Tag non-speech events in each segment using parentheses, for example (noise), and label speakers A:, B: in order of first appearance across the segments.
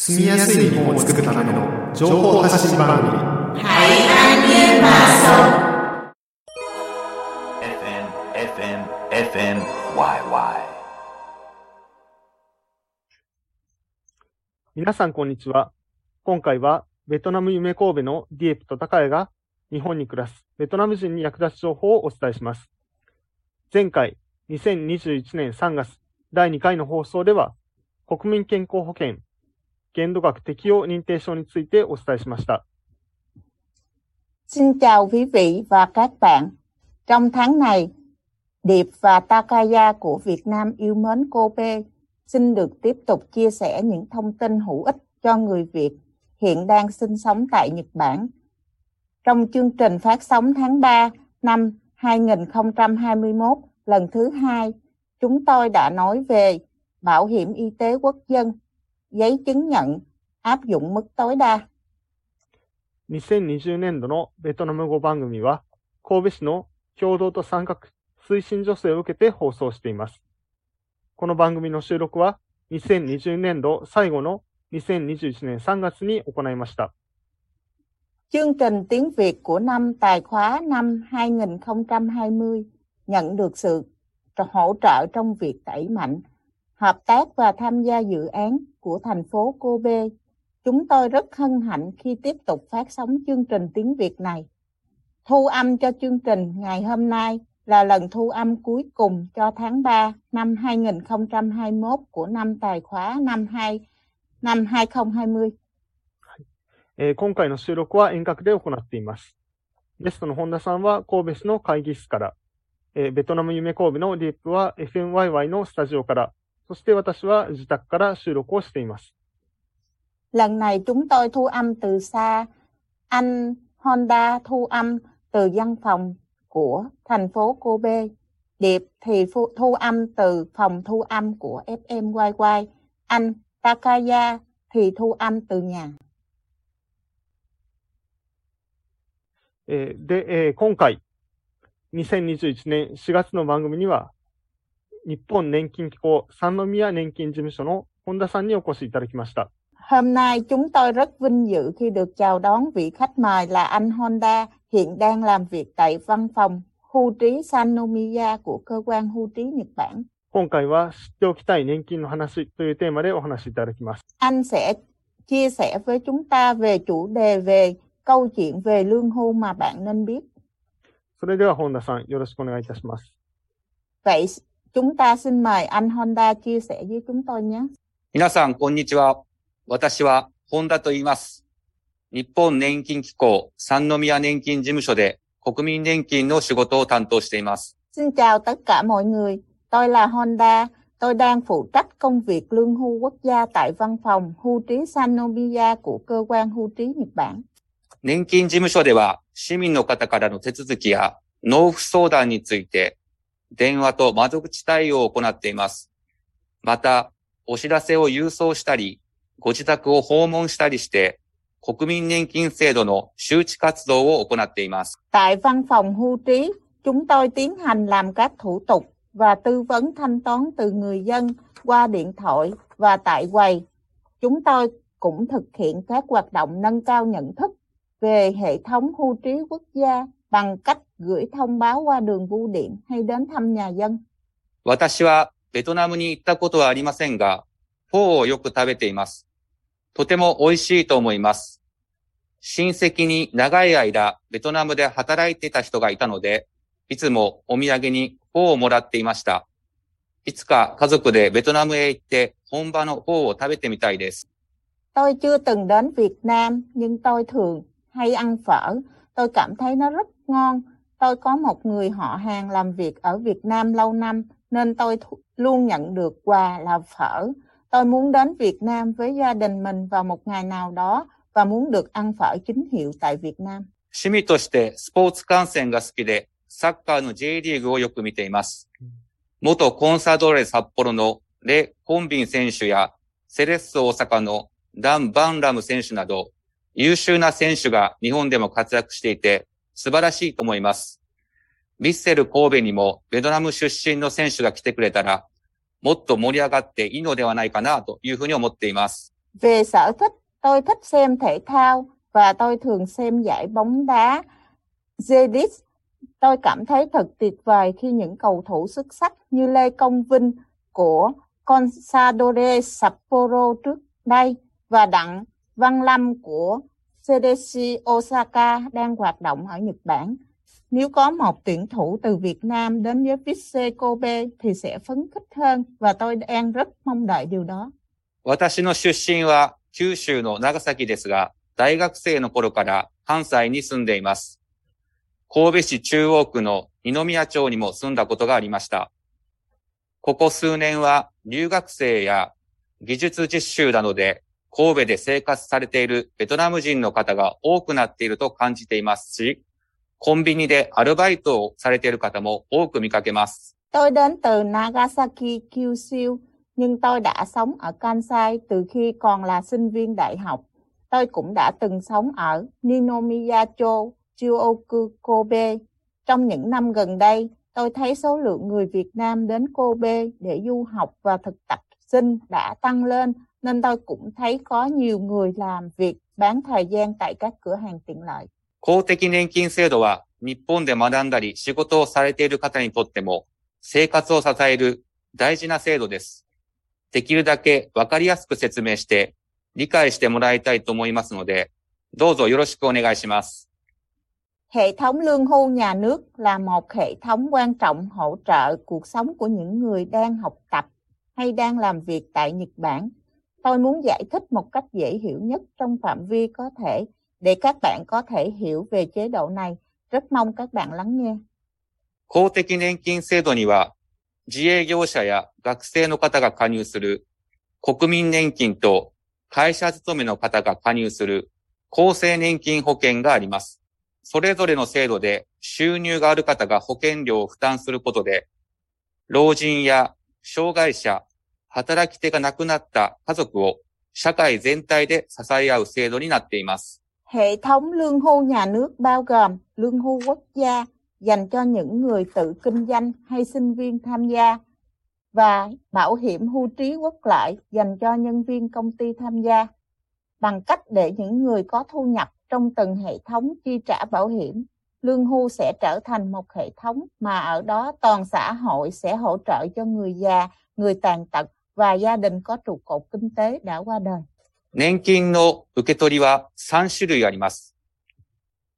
A: 住みやすい日本を作るための情報発信番組
B: FM, FM, FM, YY.
C: 皆さんこんにちは。今回はベトナム夢神戸のディエプと高谷が日本に暮らすベトナム人に役立つ情報をお伝えします。前回2021年3月第2回の放送では国民健康保険限度額適用認定証についてお伝えしました。
D: Xin chào quý vị và các bạn. Trong tháng này, Điệp và Takaya của Việt Nam yêu mến Kobe xin được tiếp tục chia sẻ những thông tin hữu ích cho người Việt hiện đang sinh sống tại Nhật Bản. Trong chương trình phát sóng tháng 3 năm 2021 lần thứ hai, chúng tôi đã nói về bảo hiểm y tế quốc dân, giấy chứng nhận, áp dụng mức tối đa.
C: 2020年度のベトナム語番組は神戸市の共同と参画推進助成を受けて放送しています。この番組の収録は2020年度最後の2021年3月に行いました。
D: Chương trình tiếng Việt của năm tài khóa năm 2020 nhận được sự hỗ trợ trong việc đẩy mạnh, hợp tác và tham gia dự án của thành phố Kobe. Chúng tôi rất hân hạnh khi tiếp tục phát sóng chương trình tiếng Việt này. Thu âm cho chương trình ngày hôm nay là lần thu âm cuối cùng cho tháng 3 năm 2021 của năm tài khóa năm 2 năm 2020. (laughs)
C: えー今回の収録は遠隔で行っています。ゲストの本田さんは神戸市の会議室から、えーベトナム夢神戸のディープは FMYY のスタジオから、 そして私は自宅から収録をしています。
D: Lần này chúng tôi thu âm từ xa. Anh Honda thu âm từ văn phòng của thành phố Kobe. Điệp thì thu âm từ phòng thu âm của FMYY. Anh Takaya thì thu âm từ nhà.
C: えーで、えー今回、2021年4月の番組には、日本年金機構三宮年金事務所の本田さんにお越しいただきました。
D: Hôm nay chúng tôi rất vinh dự khi được chào đón vị khách mời là anh Honda hiện đang làm việc tại văn phòng hưu trí Sanomiya của cơ quan hưu trí Nhật Bản.
C: 今回は知っておきたい年金の話というテーマでお話しいただきます。
D: Anh sẽ chia sẻ với chúng ta về chủ đề về câu chuyện về lương hưu mà bạn nên biết.
C: それでは本田さん、よろしくお願いいたします。
D: Vậy chúng ta xin mời anh Honda chia sẻ với chúng tôi nhé.
E: 皆さん、こんにちは。私は、本田と言います。日本年金機構三宮年金事務所で国民年金の仕事を担当しています。
D: Xin chào tất cả mọi người. Tôi là Honda. Tôi đang phụ trách công việc lương hưu quốc gia tại văn phòng hưu trí Sanomiya của cơ quan hưu trí Nhật Bản.
E: 年金事務所では、市民の方からの手続きや納付相談について、 電話と窓口対応を行っています。また、お知らせを郵送したり、ご自宅を訪問したりして、国民年金制度の周知活動を行っています。
D: Tại văn phòng hưu trí, chúng tôi tiến hành làm các thủ tục và tư vấn thanh toán từ người dân qua điện thoại và tại quầy. Chúng tôi cũng thực hiện các hoạt động nâng cao nhận thức về hệ thống hưu trí quốc gia bằng cách gửi thông báo qua đường bưu điện hay đến thăm nhà dân.
E: 私はベトナムに行ったことはありませんが、フォーをよく食べています。とても美味しいと思います。親戚に長い間ベトナムで働いていた人がいたので、いつもお土産にフォーをもらっていました。いつか家族でベトナムへ行って本場のフォーを食べてみたいです。
D: Tôi chưa từng đến Việt Nam nhưng tôi thường hay ăn phở. Tôi cảm thấy nó rất ngon. Tôi có một người họ hàng làm việc ở Việt Nam lâu năm nên tôi thu- luôn nhận được quà là phở. Tôi muốn đến Việt Nam với gia đình mình vào một ngày nào đó và muốn được ăn phở chính hiệu tại Việt Nam.
E: 趣味としてスポーツ観戦が好きで、サッカーの J リーグをよく見ています。元コンサドーレ札幌のレ・コンビン選手や、セレッソ大阪のダン・バンラム選手など、優秀な選手が日本でも活躍していて、 素晴らしいと思います。ヴィッセル神戸にもベトナム出身の選手が来てくれたら、もっと盛り上がっていいのではないかなというふうに思っています。
D: Về sở thích, tôi thích xem thể thao và tôi thường xem giải bóng đá Zedis. Tôi cảm thấy thật tuyệt vời khi những cầu thủ xuất sắc như Lê Công Vinh của Consadole Sapporo trước đây và Đặng Văn Lâm của CDC Osaka đang hoạt động ở Nhật Bản. Nếu có một tuyển thủ từ Việt Nam đến với Visse Kobe thì sẽ phấn khích hơn và tôi đang rất mong đợi điều đó.
E: 私の出身は九州の長崎ですが、大学生の頃から関西に住んでいます。神戸市中央区の二宮町にも住んだことがありました。ここ数年は留学生や技術実習などで 神戸で生活されているベトナム人の方が多くなっていると感じていますし、コンビニでアルバイトをされている方も多く見かけます。
D: Tôi đến từ Nagasaki, Kyushu, nhưng tôi đã sống ở Kansai từ khi còn là sinh viên đại học. Tôi cũng đã từng sống ở Ninomiyacho, Chuoku, Kobe. Trong những năm gần đây, tôi thấy số lượng người Việt Nam đến Kobe để du học và thực tập sinh đã tăng lên, nên tôi cũng thấy có nhiều người làm việc bán thời gian tại các cửa hàng tiện lợi.
E: 公的年金制度は日本で学んだり仕事をされている方にとっても生活を支える大事な制度です。できるだけわかりやすく説明して理解してもらいたいと思いますので、どうぞよろしくお願いします。
D: Hệ thống lương hưu nhà nước là một hệ thống quan trọng hỗ trợ cuộc sống của những người đang học tập hay đang làm việc tại Nhật Bản. Tôi muốn giải thích một cách dễ hiểu nhất trong phạm vi có thể để các bạn có thể hiểu về chế độ này. Rất mong các bạn lắng nghe.
E: 公的年金制度には自営業者や学生の方が加入する国民年金と会社勤めの方が加入する厚生年金保険があります。それぞれの制度で収入がある方が保険料を負担することで、老人や障害者、働き手が亡くなった家族を社会全体で支え合う制度になっています。
D: Hệ thống lương hưu nhà nước bao gồm lương hưu quốc gia dành cho những người tự kinh doanh hay sinh viên tham gia và bảo hiểm hưu trí quốc lợi dành cho nhân viên công ty tham gia bằng cách để những người có thu nhập trong từng hệ thống chi trả bảo hiểm lương hưu sẽ trở thành một hệ thống mà ở đó toàn xã hội sẽ hỗ trợ cho người già người tàn tật và gia đình có trụ cột kinh tế đã qua đời
E: 年金の受け取りは3種類あります。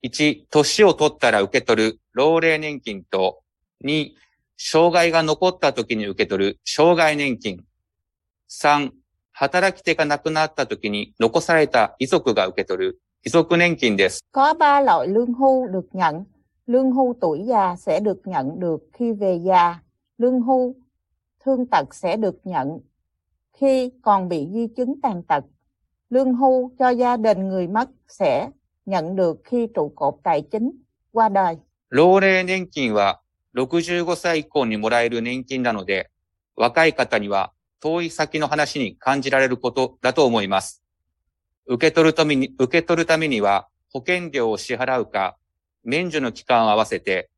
E: 1、年を取ったら受け取る老齢年金と、2、障害が残った時に受け取る障害年金。3、働き手が亡くなった時に残された遺族が受け取る遺族年金です。
D: Có ba loại lương hưu được nhận. Lương hưu tuổi già sẽ được nhận được khi về già. Lương hưu thương tật sẽ được nhận khi còn bị di chứng tàn tật. Lương hưu cho gia đình người mất sẽ nhận được khi trụ cột tài chính qua đời.
E: 老齢年金は65歳以降にもらえる年金なので、若い方には遠い先の話に感じられることだと思います。受け取るために、受け取るためには保険料を支払うか、免除の期間を合わせて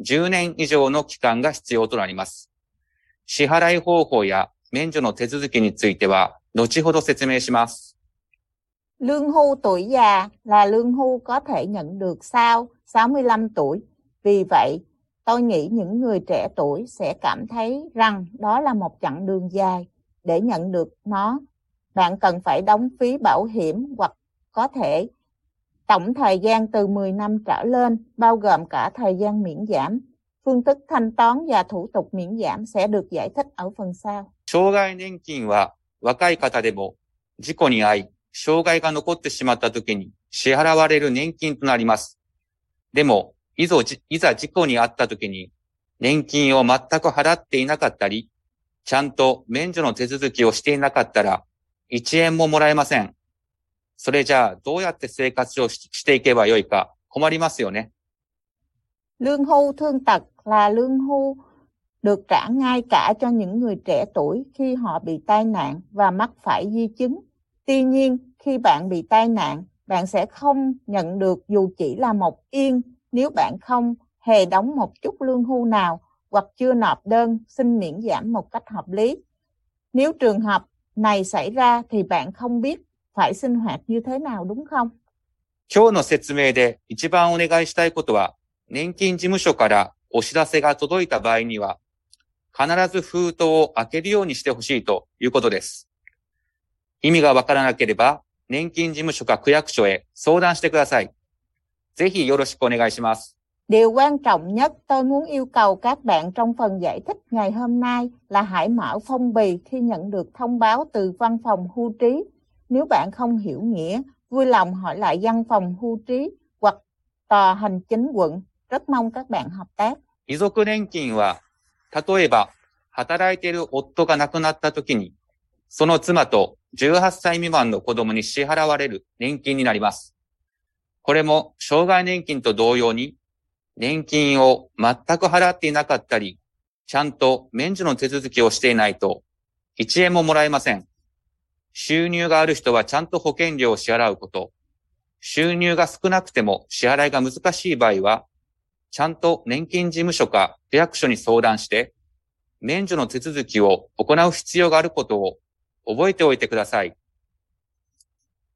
E: 10年以上の期間が必要となります。支払い方法や免除の手続きについては、後ほど説明します。
D: Lương hưu tuổi già là lương hưu có thể nhận được sau 65 tuổi. Vì vậy, tôi nghĩ những người trẻ tuổi sẽ cảm thấy rằng đó là một chặng đường dài. Để nhận được nó, bạn cần phải đóng phí bảo hiểm hoặc có thể tổng thời gian từ 10 năm trở lên, bao gồm cả thời gian miễn giảm. Phương thức thanh toán và thủ tục miễn giảm sẽ được giải thích ở phần sau.
E: 障害年金は若い方でも事故に遭い、障害が残ってしまった時に支払われる年金となります。でも、いざじいざ事故に遭った時に年金を全く払っていなかったり、ちゃんと免除の手続きをしていなかったら、1円ももらえません。それじゃあ、どうやって生活をししていけばよいか困りますよね。
D: Lương hưu thương tật là lương hưu được trả ngay cả cho những người trẻ tuổi khi họ bị tai nạn và mắc phải di chứng. Tuy nhiên, khi bạn bị tai nạn, bạn sẽ không nhận được dù chỉ là một yên nếu bạn không hề đóng một chút lương hưu nào hoặc chưa nộp đơn xin miễn giảm một cách hợp lý. Nếu trường hợp này xảy ra thì bạn không biết phải sinh hoạt như thế nào đúng không?
E: 今日の説明で一番お願いしたいことは、年金事務所から お知らせが届いた場合には、必ず封筒を開けるようにしてほしいということです。意味がわからなければ、年金事務所か区役所へ相談してください。ぜひよろしくお願いします。
D: Điều quan trọng nhất tôi muốn yêu cầu các bạn trong phần giải thích ngày hôm nay là hãy mở phong bì khi nhận được thông báo từ văn phòng hưu trí. Nếu bạn không hiểu nghĩa, vui lòng hỏi lại văn phòng hưu trí hoặc tòa hành chính quận. Rất mong các bạn hợp tác.
E: 遺族年金は、例えば、働いている夫が亡くなった時に、その妻と18歳未満の子供に支払われる年金になります。これも、障害年金と同様に、年金を全く払っていなかったり、ちゃんと免除の手続きをしていないと、1円ももらえません。収入がある人はちゃんと保険料を支払うこと。収入が少なくても支払いが難しい場合は、ちゃんと年金事務所か区役所に相談して、免除の手続きを行う必要があることを覚えておいてください。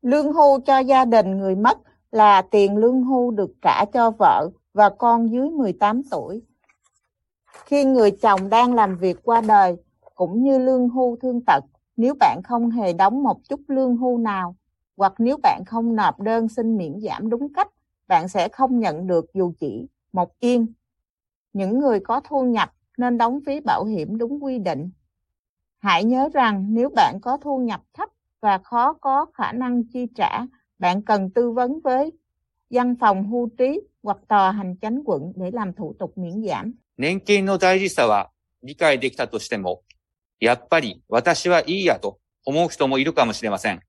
D: Lương hưu cho gia đình người mất là tiền lương hưu được trả cho vợ và con dưới 18 tuổi. Khi người chồng đang làm việc qua đời, cũng như lương hưu thương tật, nếu bạn không hề đóng một chút lương hưu nào, hoặc nếu bạn không nộp đơn xin miễn giảm đúng cách, bạn sẽ không nhận được dù chỉ một yên. Những người có thu nhập nên đóng phí bảo hiểm đúng quy định. Hãy nhớ rằng nếu bạn có thu nhập thấp và khó có khả năng chi trả, bạn cần tư vấn với văn phòng hưu trí hoặc tòa hành chánh quận để làm thủ tục miễn giảm.
E: 年金の大事さは理解できたとしても、やっぱり私はいいやと思う人もいるかもしれません。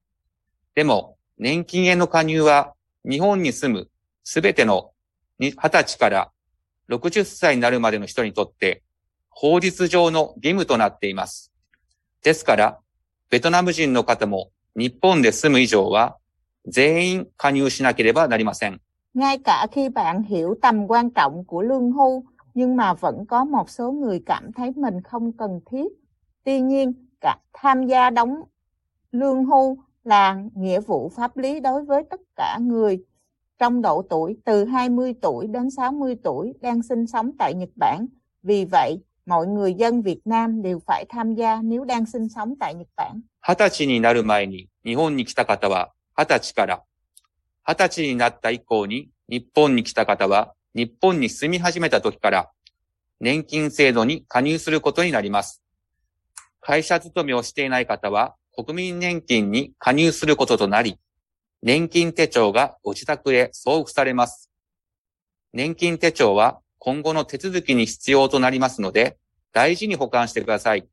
E: でも、年金への加入は日本に住むすべての 20歳から60歳になるまでの人にとって法律上の義務となっています。ですから、ベトナム人の方も日本で住む以上は全員加入しなければなりません。
D: Ngay cả khi bạn hiểu tầm quan trọng của lương hưu, nhưng mà vẫn có một số người cảm thấy mình không cần thiết. Tuy nhiên, cả tham gia đóng lương hưu là nghĩa vụ pháp lý đối với tất cả người trong độ tuổi từ 20 tuổi đến 60 tuổi đang sinh sống tại Nhật Bản. Vì vậy, mọi người dân Việt Nam đều phải tham gia nếu đang sinh sống tại Nhật Bản.
E: 二十歳になる前に日本に来た方は二十歳から、二十歳になった以降に日本に来た方は日本に住み始めた時から年金制度に加入することになります。会社勤めをしていない方は国民年金に加入することとなり、年金手帳がご自宅へ送付されます。年金手帳は今後の手続きに必要となりますので、大事に保管してください。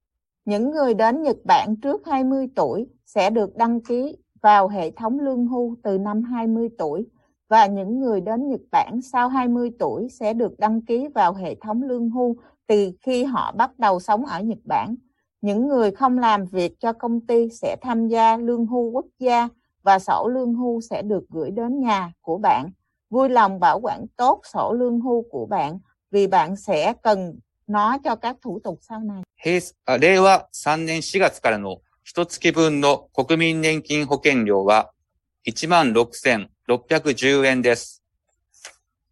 D: Những người đến Nhật Bản trước 20 tuổi sẽ được đăng ký vào hệ thống lương hưu từ năm 20 tuổi và những người đến Nhật Bản sau 20 tuổi sẽ được đăng ký vào hệ thống lương hưu từ khi họ bắt đầu sống ở Nhật Bản. Những người không làm việc cho công ty sẽ tham gia lương hưu quốc gia và sổ lương hưu sẽ được gửi đến nhà của bạn. Vui lòng bảo quản tốt sổ lương hưu của bạn vì bạn sẽ cần nó cho các thủ tục sau này.
E: 令和3年4月からの一月分の国民年金保険料は16,610円です。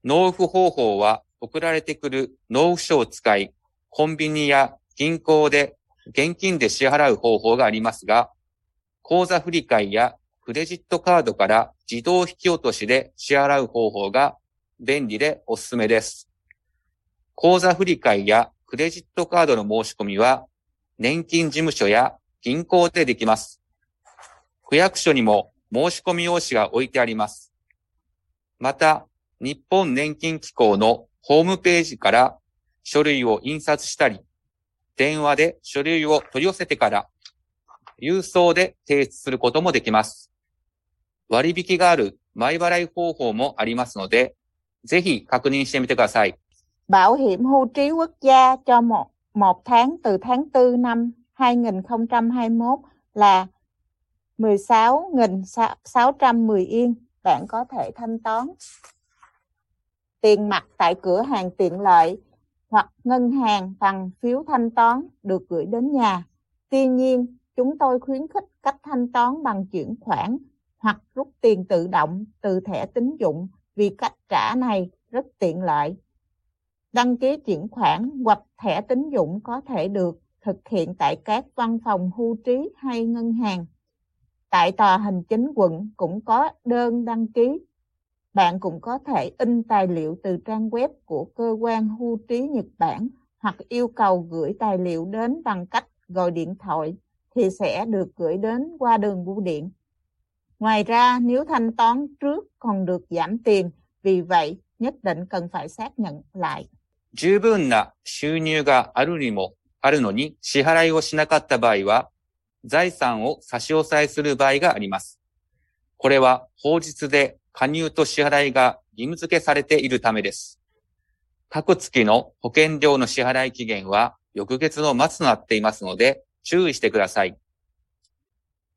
E: 納付方法は送られてくる納付書を使い、コンビニや銀行で現金で支払う方法がありますが、口座振替やクレジットカードから自動引き落としで支払う方法が便利でおすすめです。口座振替やクレジットカードの申し込みは、年金事務所や銀行でできます。区役所にも申し込み用紙が置いてあります。また、日本年金機構のホームページから書類を印刷したり、電話で書類を取り寄せてから、郵送で提出することもできます。割引がある前払い方法もありますので、ぜひ確認してみてください。
D: Bảo hiểm hưu trí quốc gia cho một, một tháng từ tháng 4 năm 2021 là 16.610 yên. Bạn có thể thanh toán tiền mặt tại cửa hàng tiện lợi hoặc ngân hàng bằng phiếu thanh toán được gửi đến nhà. Tuy nhiên, chúng tôi khuyến khích cách thanh toán bằng chuyển khoản hoặc rút tiền tự động từ thẻ tín dụng vì cách trả này rất tiện lợi. Đăng ký chuyển khoản hoặc thẻ tín dụng có thể được thực hiện tại các văn phòng hưu trí hay ngân hàng. Tại tòa hành chính quận cũng có đơn đăng ký. Bạn cũng có thể in tài liệu từ trang web của cơ quan hưu trí Nhật Bản hoặc yêu cầu gửi tài liệu đến bằng cách gọi điện thoại thì sẽ được gửi đến qua đường bưu điện. Ngoài ra, nếu thanh toán trước còn được giảm tiền, vì vậy nhất định cần phải xác nhận lại.
E: 十分な収入があるにも、あるのに支払いをしなかった場合は、財産を差し押さえする場合があります。これは法律で加入と支払いが義務付けされているためです。各月の保険料の支払い期限は翌月の末となっていますので、注意してください。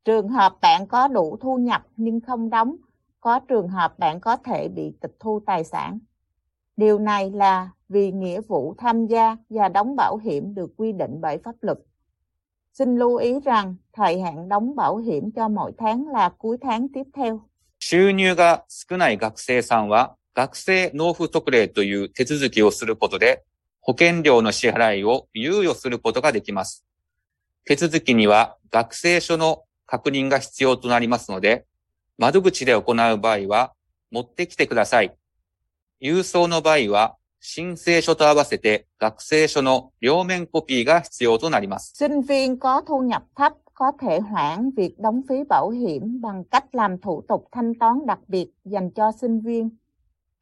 D: Trường hợp bạn có đủ thu nhập nhưng không đóng, có trường hợp bạn có thể bị tịch thu tài sản. Điều này là vì nghĩa vụ tham gia và đóng bảo hiểm được quy định bởi pháp luật. Xin lưu ý rằng thời hạn đóng bảo hiểm cho mỗi tháng là cuối tháng tiếp theo.
E: 収入が少ない学生さんは、学生納付特例という手続きをすることで、保険料の支払いを猶予することができます。手続きには学生証の 確認が必要となりますので、窓口で行う場合は、持ってきてください。郵送の場合は、申請書と合わせて学生証の両面コピーが必要となります。
D: Sinh viên có thu nhập thấp có thể hoãn việc đóng phí bảo hiểm bằng cách làm thủ tục thanh toán đặc biệt dành cho sinh viên.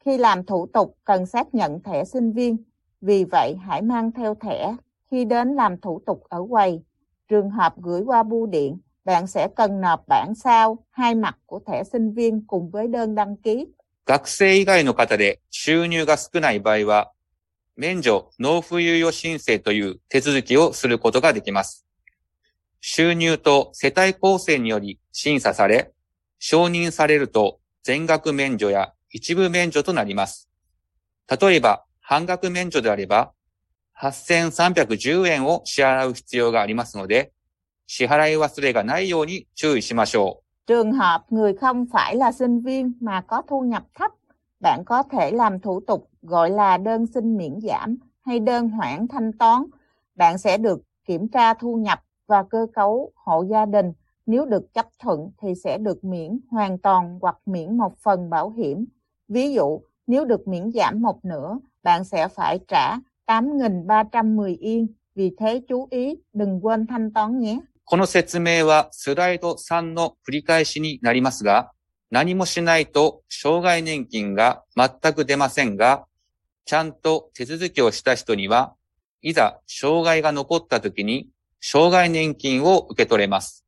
D: Khi làm thủ tục cần xác nhận thẻ sinh viên, vì vậy hãy mang theo thẻ khi đến làm thủ tục ở quầy. Trường hợp gửi qua bưu điện, bạn sẽ cần nộp bản sao hai mặt của thẻ sinh viên cùng với đơn đăng ký.
E: 学生以外の方で収入が少ない場合は、免除納付猶予申請という手続きをすることができます。収入と世帯構成により審査され、承認されると全額免除や一部免除となります。例えば、半額免除であれば、8310円を支払う必要がありますので、支払い忘れがないように注意しましょう。
D: Trường hợp người không phải là sinh viên mà có thu nhập thấp, bạn có thể làm thủ tục gọi là đơn xin miễn giảm hay đơn hoãn thanh toán. Bạn sẽ được kiểm tra thu nhập và cơ cấu hộ gia đình. Nếu được chấp thuận thì sẽ được miễn hoàn toàn hoặc miễn một phần bảo hiểm. Ví dụ, nếu được miễn giảm một nửa, bạn sẽ phải trả 8.310 yên. Vì thế chú ý, đừng quên thanh toán nhé.
E: この説明はスライド3の繰り返しになりますが、何もしないと障害年金が全く出ませんが、ちゃんと手続きをした人には、いざ障害が残った時に障害年金を受け取れます。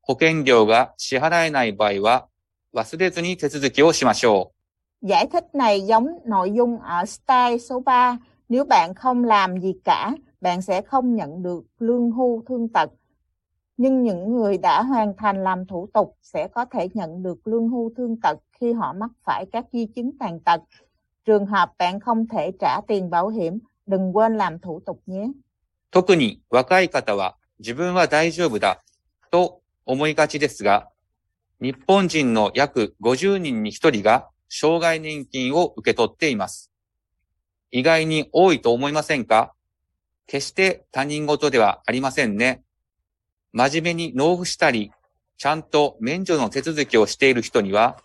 E: 保険料が支払えない場合は、忘れずに手続きをしましょう。
D: Giải thích này giống nội dung ở style số 3. Nếu bạn không làm gì cả, bạn sẽ không nhận được lương hưu thương tật. Nhưng những người đã hoàn thành làm thủ tục sẽ có thể nhận được lương hưu thương tật khi họ mắc phải các di chứng tàn tật. Trường hợp bạn không thể trả tiền bảo hiểm, đừng quên làm thủ tục nhé.
E: 特に若い方は自分は大丈夫だと思いがちですが、日本人の約50人に1人が障害年金を受け取っています。意外に多いと思いませんか決して他人事ではありませんね。真面目に納付したり、ちゃんと免除の手続きをしている人には、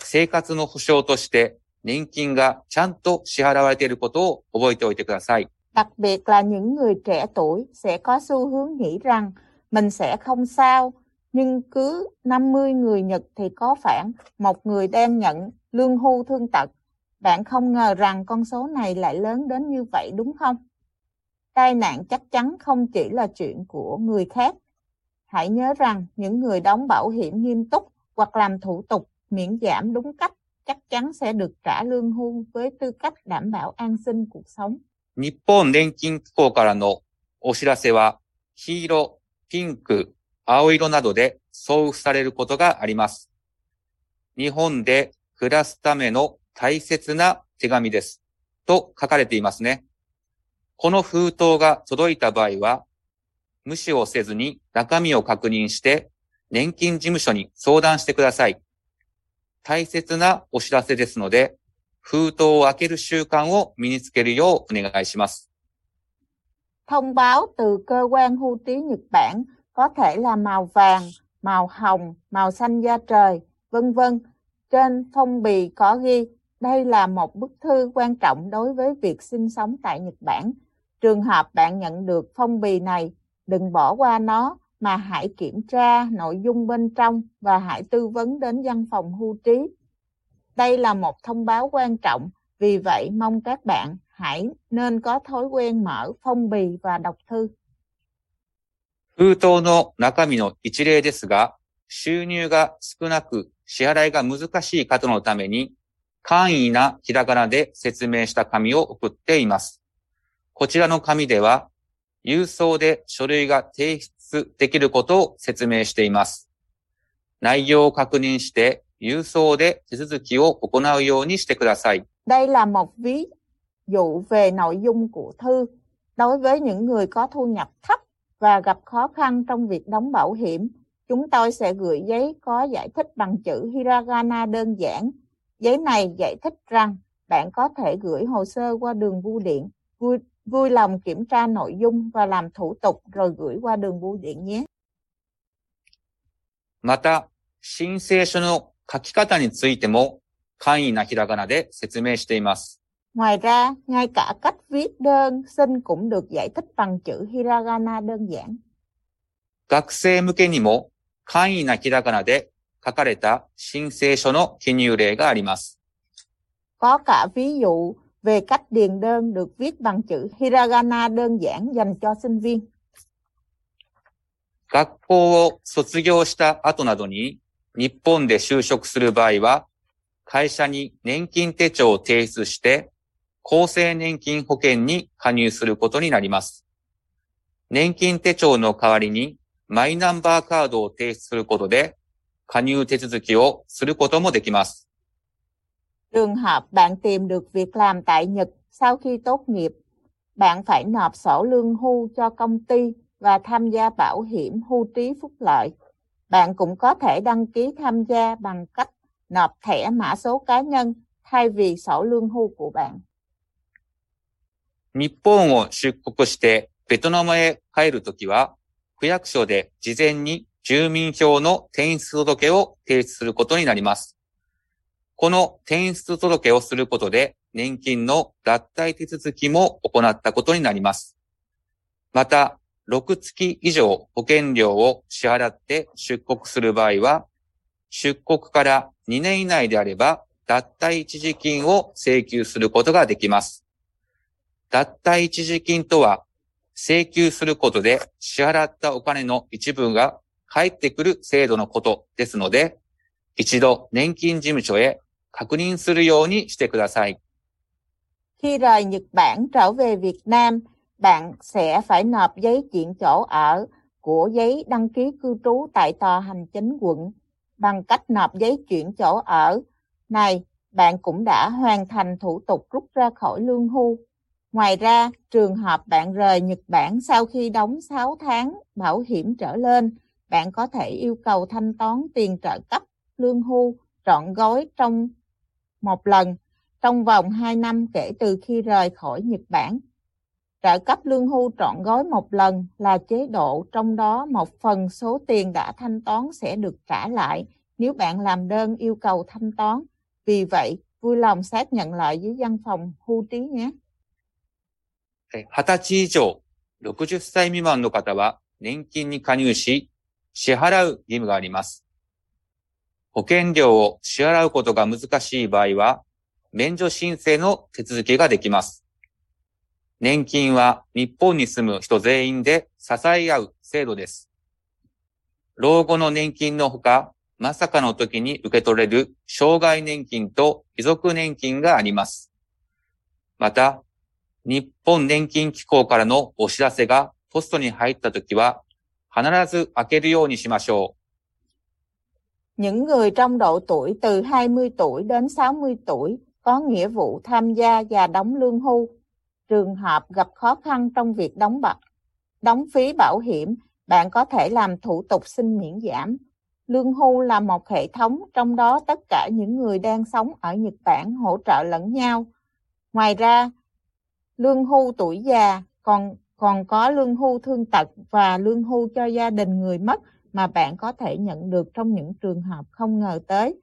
E: 生活の保障として年金がちゃんと支払われていることを覚えておいてください。
D: Đặc biệt là những người trẻ tuổi sẽ có xu hướng nghĩ rằng mình sẽ không sao, nhưng cứ 50 người Nhật thì có khoảng một người đang nhận lương hưu thương tật. Bạn không ngờ rằng con số này lại lớn đến như vậy đúng không? Tai nạn chắc chắn không chỉ là chuyện của người khác. Hãy nhớ rằng những người đóng bảo hiểm nghiêm túc hoặc làm thủ tục miễn giảm đúng cách chắc chắn sẽ được trả lương hưu với tư cách đảm bảo an sinh cuộc sống.
E: 日本年金機構からのお知らせは、黄色、ピンク、青色などで送付されることがあります。日本で暮らすための大切な手紙です。と書かれていますね。この封筒が届いた場合は、無視をせずに中身を確認して、年金事務所に相談してください。大切なお知らせですので、封筒を開ける習慣を身につけるようお願いします。
D: Thông báo từ cơ quan hưu trí Nhật Bản có thể là màu vàng, màu hồng, màu xanh da trời, vân vân. Trên phong bì có ghi đây là một bức thư quan trọng đối với việc sinh sống tại Nhật Bản. Trường hợp bạn nhận được phong bì này, đừng bỏ qua nó mà hãy kiểm tra nội dung bên trong và hãy tư vấn đến văn phòng hưu trí. Đây là một thông báo quan trọng, vì vậy mong các bạn hãy nên có thói quen mở phong bì và đọc thư.
E: 封筒の中身の一例ですが、収入が少なく支払いが難しい方のために、簡易なひらがなで説明した紙を送っています。こちらの紙では、 郵送で書類が提出できることを説明しています。内容を確認して、郵送で手続きを行うようにしてください。
D: Đây là một ví dụ về nội dung của thư. Đối với những người có thu nhập thấp và gặp khó khăn trong việc đóng bảo hiểm, chúng tôi sẽ gửi giấy có giải thích bằng chữ hiragana đơn giản. Giấy này giải thích rằng bạn có thể gửi hồ sơ qua đường bưu điện. Vui, vui lòng kiểm tra nội dung và làm thủ tục rồi gửi qua đường bưu điện nhé.
E: また、申請書の書き方についても、簡易なひらがなで説明しています。
D: Ngoài ra, ngay cả cách viết đơn xin cũng được giải thích bằng chữ hiragana đơn giản.
E: 学生向けにも簡易なひらがなで書かれた申請書の記入例があります。
D: Có cả ví dụ về cách điền đơn được viết bằng chữ hiragana đơn giản dành cho sinh viên.
E: 学校を卒業した後などに日本で就職する場合は、会社に年金手帳を提出して、厚生年金保険に加入することになります。年金手帳の代わりにマイナンバーカードを提出することで、加入手続きをすることもできます。
D: Trường hợp bạn tìm được việc làm tại Nhật sau khi tốt nghiệp, bạn phải nộp sổ lương hưu cho công ty và tham gia bảo hiểm hưu trí phúc lợi. Bạn cũng có thể đăng ký tham gia bằng cách nộp thẻ mã số cá nhân thay vì sổ lương hưu của bạn.
E: 日本を出国してベトナムへ帰るときは、区役所で事前に住民票の転出届を提出することになります。 この転出届をすることで、年金の脱退手続きも行ったことになります。また、6月以上保険料を支払って出国する場合は、出国から2年以内であれば、脱退一時金を請求することができます。脱退一時金とは、請求することで支払ったお金の一部が返ってくる制度のことですので、一度年金事務所へ確認するようにしてください。
D: Khi rời Nhật Bản trở về Việt Nam, bạn sẽ phải nộp giấy chuyển chỗ ở của giấy đăng ký cư trú tại tòa hành chính quận. Bằng cách nộp giấy chuyển chỗ ở này, bạn cũng đã hoàn thành thủ tục rút ra khỏi lương hưu. Ngoài ra, trường hợp bạn rời Nhật Bản sau khi đóng 6 tháng bảo hiểm trở lên, bạn có thể yêu cầu thanh toán tiền trợ cấp lương hưu trọn gói trong một lần trong vòng 2 năm kể từ khi rời khỏi Nhật Bản. Trợ cấp lương hưu trọn gói một lần là chế độ trong đó một phần số tiền đã thanh toán sẽ được trả lại nếu bạn làm đơn yêu cầu thanh toán. Vì vậy, vui lòng xác nhận lại với văn phòng hưu trí nhé.
E: え20歳以上、60歳未満の方は年金に加入し、支払う義務があります。 保険料を支払うことが難しい場合は、免除申請の手続きができます。年金は日本に住む人全員で支え合う制度です。老後の年金のほか、まさかの時に受け取れる障害年金と遺族年金があります。また、日本年金機構からのお知らせがポストに入ったときは、必ず開けるようにしましょう
D: Những người trong độ tuổi từ 20 tuổi đến 60 tuổi có nghĩa vụ tham gia và đóng lương hưu. Trường hợp gặp khó khăn trong việc đóng bạc đóng phí bảo hiểm, bạn có thể làm thủ tục xin miễn giảm. Lương hưu là một hệ thống trong đó tất cả những người đang sống ở Nhật Bản hỗ trợ lẫn nhau. Ngoài ra, lương hưu tuổi già còn còn có lương hưu thương tật và lương hưu cho gia đình người mất mà bạn có thể nhận được trong những trường hợp không ngờ tới.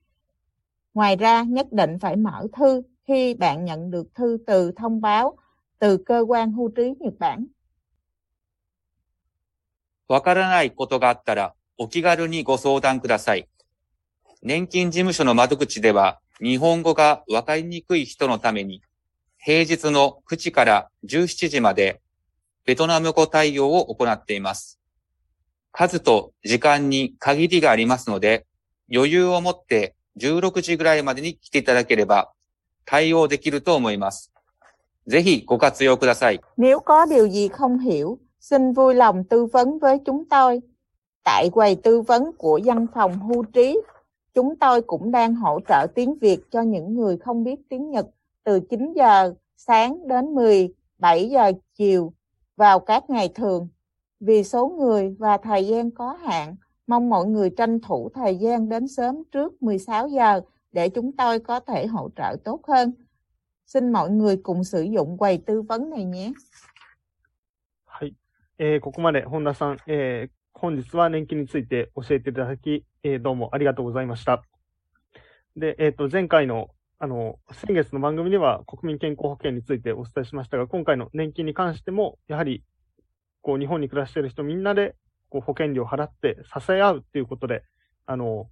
D: Ngoài ra, nhất định phải mở thư khi bạn nhận được thư từ thông báo từ cơ quan hưu trí Nhật Bản.
E: わからないことがあったら、お気軽にご相談ください。年金事務所の窓口では、日本語がわかりにくい人のために、平日の9時から17時まで、ベトナム語対応を行っています。 数と時間に限りがありますので、余裕を持って16時ぐらいまでに来ていただければ、対応できると思います。ぜひご活用ください。
D: Nếu có điều gì không hiểu, xin vui lòng tư vấn với chúng tôi. Tại quầy tư vấn của văn phòng hưu trí, chúng tôi cũng đang hỗ trợ tiếng Việt cho những người không biết tiếng Nhật từ 9 giờ sáng đến 17 giờ chiều vào các ngày thường. Vì số người và thời gian có hạn, mong mọi người tranh thủ thời gian đến sớm trước 16 giờ để chúng tôi có thể hỗ trợ tốt hơn. Xin mọi người cùng sử dụng quầy tư vấn này nhé.
C: はい。えー、ここまで本田さん、えー、本日は年金について教えていただき、えー、どうもありがとうございました。で、えっ、ー、と、前回の、あの、先月の番組では国民健康保険についてお伝えしましたが、今回の年金に関しても、やはりこう、日本に暮らしている人みんなで、こう、保険料を払って支え合うということで、あの、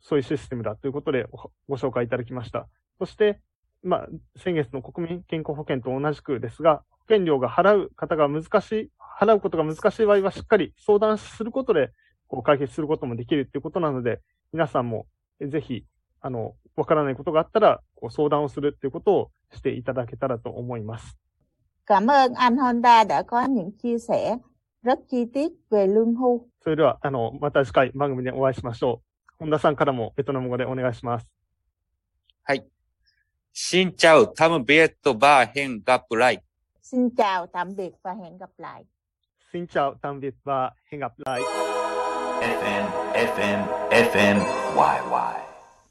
C: そういうシステムだということでご紹介いただきました。そして、まあ、先月の国民健康保険と同じくですが、保険料が払う方が難しい、払うことが難しい場合はしっかり相談することで、こう解決することもできるということなので、皆さんもぜひ、あの、わからないことがあったら、こう相談をするということをしていただけたらと思います。
D: Cảm ơn anh Honda đã có những chia sẻ rất chi tiết về lương hưu.
C: それでは、あの、また次回番組でお会いしましょう。本田さんからもベトナム語でお願いします。
E: はい。しんちゃう、タムビエットバーヘンガプライ。
D: Xin chào, tạm biệt và hẹn gặp lại.
C: Xin chào, tạm biệt và hẹn gặp lại.
B: FM, FM, FM, YY.